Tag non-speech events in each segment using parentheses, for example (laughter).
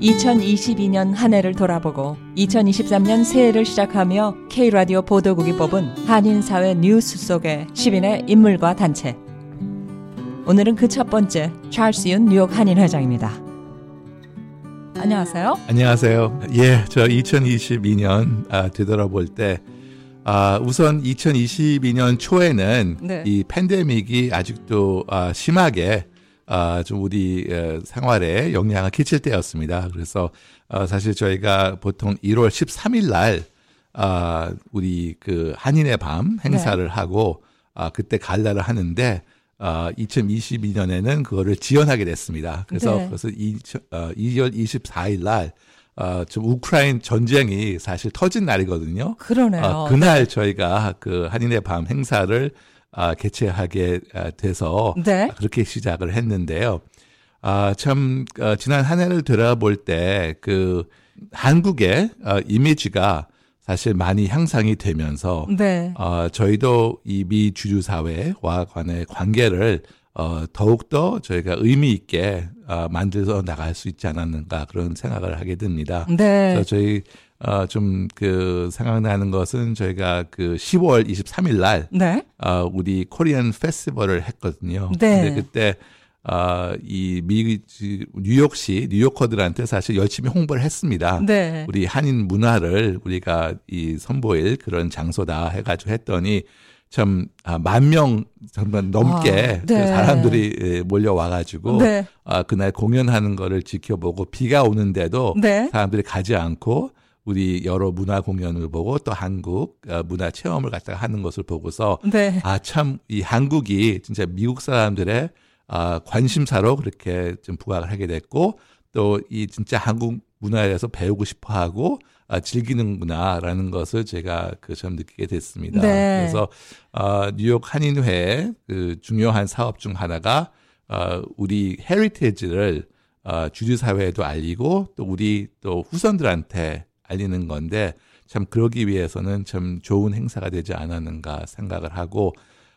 2022년 한 해를 돌아보고 2023년 새해를 시작하며 K라디오 보도국이 뽑은 한인사회 뉴스 속의 10인의 인물과 단체. 오늘은 그 첫 번째 찰스 윤 뉴욕 한인 회장입니다. 안녕하세요. 안녕하세요. 예, 저 2022년 아, 되돌아볼 때 아, 우선 2022년 초에는 네. 이 팬데믹이 아직도 아, 심하게 아, 좀 우리 에, 생활에 영향을 끼칠 때였습니다. 그래서 어, 사실 저희가 보통 1월 13일 날 아, 우리 그 한인의 밤 행사를 하고 아, 그때 갈라를 하는데 아, 2022년에는 그거를 지연하게 됐습니다. 그래서 네. 그래서 이, 어, 2월 24일 날 어, 좀 우크라이나 전쟁이 사실 터진 날이거든요. 그러네요. 어, 그날 저희가 그 한인의 밤 행사를 아, 개최하게 아, 돼서 네. 아, 그렇게 시작을 했는데요. 아, 참 어, 지난 한 해를 돌아볼 때 그 한국의 어, 이미지가 사실 많이 향상이 되면서 네. 어, 저희도 이 미 주주 사회와 관의 관계를 어, 더욱더 저희가 의미 있게 어, 만들어 나갈 수 있지 않았는가 그런 생각을 하게 됩니다. 네. 그래서 저희 어, 좀 그 생각나는 것은 저희가 그 10월 23일 날 네. 어, 우리 코리안 페스티벌을 했거든요. 네. 근데 그때 어, 이 미, 뉴욕시 뉴요커들한테 사실 열심히 홍보를 했습니다. 네. 우리 한인 문화를 우리가 이 선보일 그런 장소다 해가지고 했더니 참 아, 만명 정말 넘게 아, 네. 그 사람들이 예, 몰려와가지고 네. 아, 그날 공연하는 거를 지켜보고 비가 오는데도 네. 사람들이 가지 않고 우리 여러 문화 공연을 보고 또 한국 어, 문화 체험을 갖다가 하는 것을 보고서 네. 아참 이 한국이 진짜 미국 사람들의 아 관심사로 그렇게 좀 부각을 하게 됐고 또 이 진짜 한국 문화에 대해서 배우고 싶어 하고 아, 즐기는구나라는 것을 제가 그좀 느끼게 됐습니다. 네. 그래서 아 뉴욕 한인회 그 중요한 사업 중 하나가 아 우리 헤리테이지를 아 주주 사회에도 알리고 또 우리 또 후손들한테 알리는 건데 참 그러기 위해서는 참 좋은 행사가 되지 않았는가 생각을 하고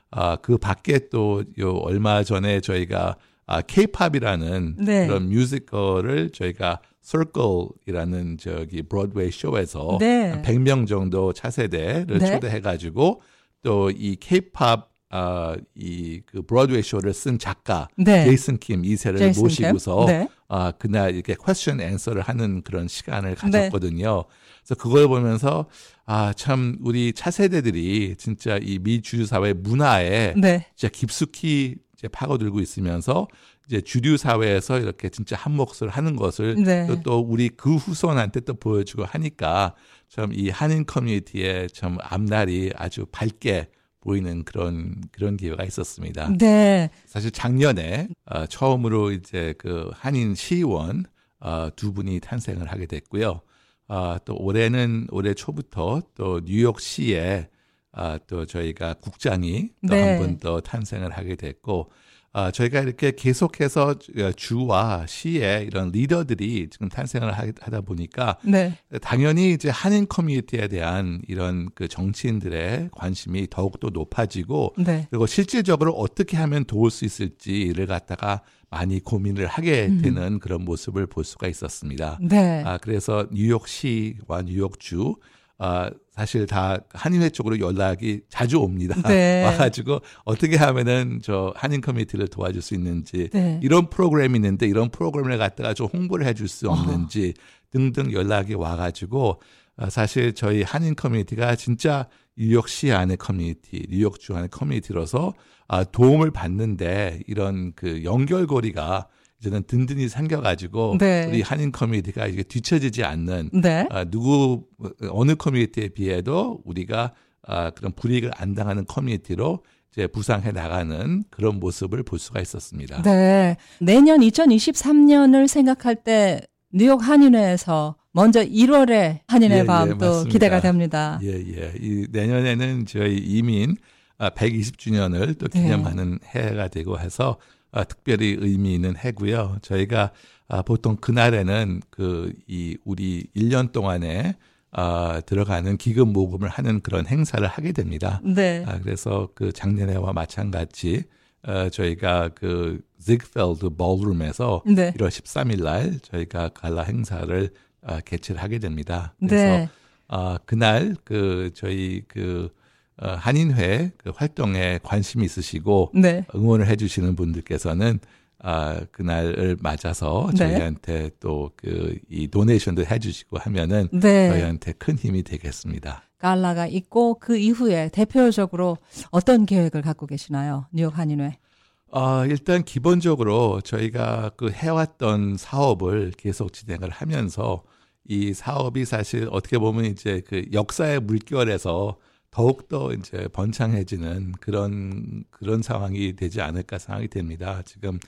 아, 그 밖에 또 요 얼마 전에 저희가 아, K-pop이라는 네. 그런 뮤지컬을 저희가 Circle이라는 저기 브로드웨이 쇼에서 네. 한 100명 정도 차세대를 네. 초대해 가지고 또이 K-pop 아, 이그 브로드웨이 쇼를 쓴 작가 네. 제이슨 킴 2세를 제이슨 모시고서 킴? 네. 아, 그날 이렇게 question answer를 하는 그런 시간을 네. 가졌거든요. 그래서 그걸 보면서 아, 참 우리 차세대들이 진짜 이 미 주류 사회 문화에 네. 진짜 깊숙이 이제 파고들고 있으면서 이제 주류 사회에서 이렇게 진짜 한 몫을 하는 것을 네. 또, 또 우리 그 후손한테 또 보여주고 하니까 참 이 한인 커뮤니티의 참 앞날이 아주 밝게 보이는 그런 그런 기회가 있었습니다. 네. 사실 작년에 어, 처음으로 이제 그 한인 시의원 어, 두 분이 탄생을 하게 됐고요. 아, 또 올해는 올해 초부터 또 뉴욕시에 아, 또 저희가 국장이 또 네. 한번더 탄생을 하게 됐고 아, 저희가 이렇게 계속해서 주와 시의 이런 리더들이 지금 탄생을 하- 하다 보니까 네. 당연히 이제 한인 커뮤니티에 대한 이런 그 정치인들의 관심이 더욱더 높아지고 네. 그리고 실질적으로 어떻게 하면 도울 수 있을지를 갖다가 많이 고민을 하게 되는 그런 모습을 볼 수가 있었습니다. 음. 네. 아, 그래서 뉴욕시와 뉴욕주, 아, 사실 다 한인회 쪽으로 연락이 자주 옵니다. 네. (laughs) 와가지고 어떻게 하면은 저 한인 커뮤니티를 도와줄 수 있는지, 네. 이런 프로그램이 있는데 이런 프로그램을 갖다가 좀 홍보를 해줄 수 없는지 등등 연락이 와가지고 아, 사실 저희 한인 커뮤니티가 진짜 뉴욕시 안의 커뮤니티, 뉴욕주 안의 커뮤니티로서 아, 도움을 받는데 이런 그 연결고리가 이제는 든든히 생겨가지고 네. 우리 한인 커뮤니티가 이게 뒤처지지 않는 네. 아, 누구 어느 커뮤니티에 비해도 우리가 아, 그런 불이익을 안 당하는 커뮤니티로 이제 부상해 나가는 그런 모습을 볼 수가 있었습니다. 네. 내년 2023년을 생각할 때 뉴욕 한인회에서 먼저 1월에 한인회 예, 예, 밤 또. 기대가 됩니다. 예, 예. 이 내년에는 저희 이민 아, 120주년을 또 네. 기념하는 해가 되고 해서 아, 특별히 의미 있는 해고요. 저희가 아, 보통 그날에는 그 이 우리 1년 동안에 아, 들어가는 기금 모금을 하는 그런 행사를 하게 됩니다. 네. 아, 그래서 그 작년에와 마찬가지 어, 저희가 그 zigfeld ballroom에서 네. 1월 13일 날 저희가 갈라 행사를 어, 개최를 하게 됩니다. 그래서 네. 어, 그날 그 저희 그 어, 한인회 그 활동에 관심이 있으시고 네. 응원을 해주시는 분들께서는 아, 그날을 맞아서 네. 저희한테 또 그 이 도네이션도 해주시고 하면은 네. 저희한테 큰 힘이 되겠습니다. 갈라가 있고 그 이후에 대표적으로 어떤 계획을 갖고 계시나요? 뉴욕 한인회. 어, 일단 기본적으로 저희가 그 해왔던 사업을 계속 진행을 하면서 이 사업이 사실 어떻게 보면 이제 그 역사의 물결에서 더욱더 이제 번창해지는 그런, 그런 상황이 되지 않을까 생각이 됩니다. 지금,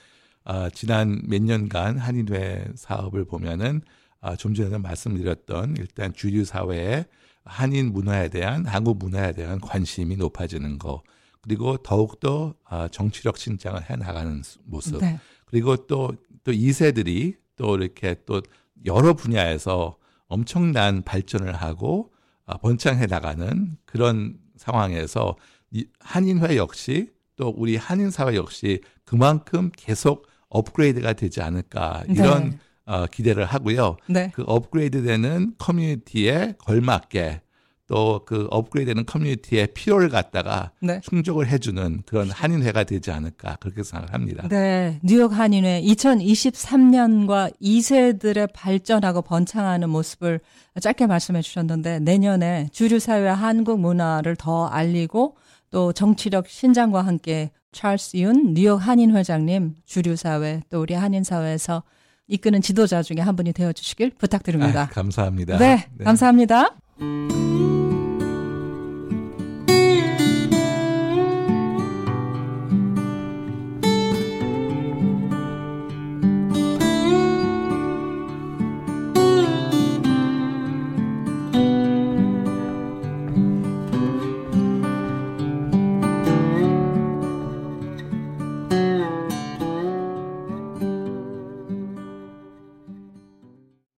아, 지난 몇 년간 한인회 사업을 보면은, 아, 좀 전에 말씀드렸던 일단 주류 사회에 한인 문화에 대한, 한국 문화에 대한 관심이 높아지는 거, 그리고 더욱더 아, 정치력 신장을 해 나가는 모습. 네. 그리고 또, 또 2세들이 또 이렇게 또 여러 분야에서 엄청난 발전을 하고 아, 번창해 나가는 그런 상황에서 이 한인회 역시 또 우리 한인 사회 역시 그만큼 계속 업그레이드가 되지 않을까 이런 네. 어, 기대를 하고요. 네. 그 업그레이드되는 커뮤니티에 걸맞게 또 그 업그레이드되는 커뮤니티의 필요를 갖다가 네. 충족을 해주는 그런 한인회가 되지 않을까 그렇게 생각을 합니다. 네, 뉴욕 한인회 2023년과 2세들의 발전하고 번창하는 모습을 짧게 말씀해 주셨는데 내년에 주류 사회 한국 문화를 더 알리고 또 정치력 신장과 함께 찰스 윤 뉴욕 한인 회장님 주류 사회 또 우리 한인 사회에서 이끄는 지도자 중에 한 분이 되어 주시길 부탁드립니다. 아, 감사합니다. 네, 감사합니다. 네.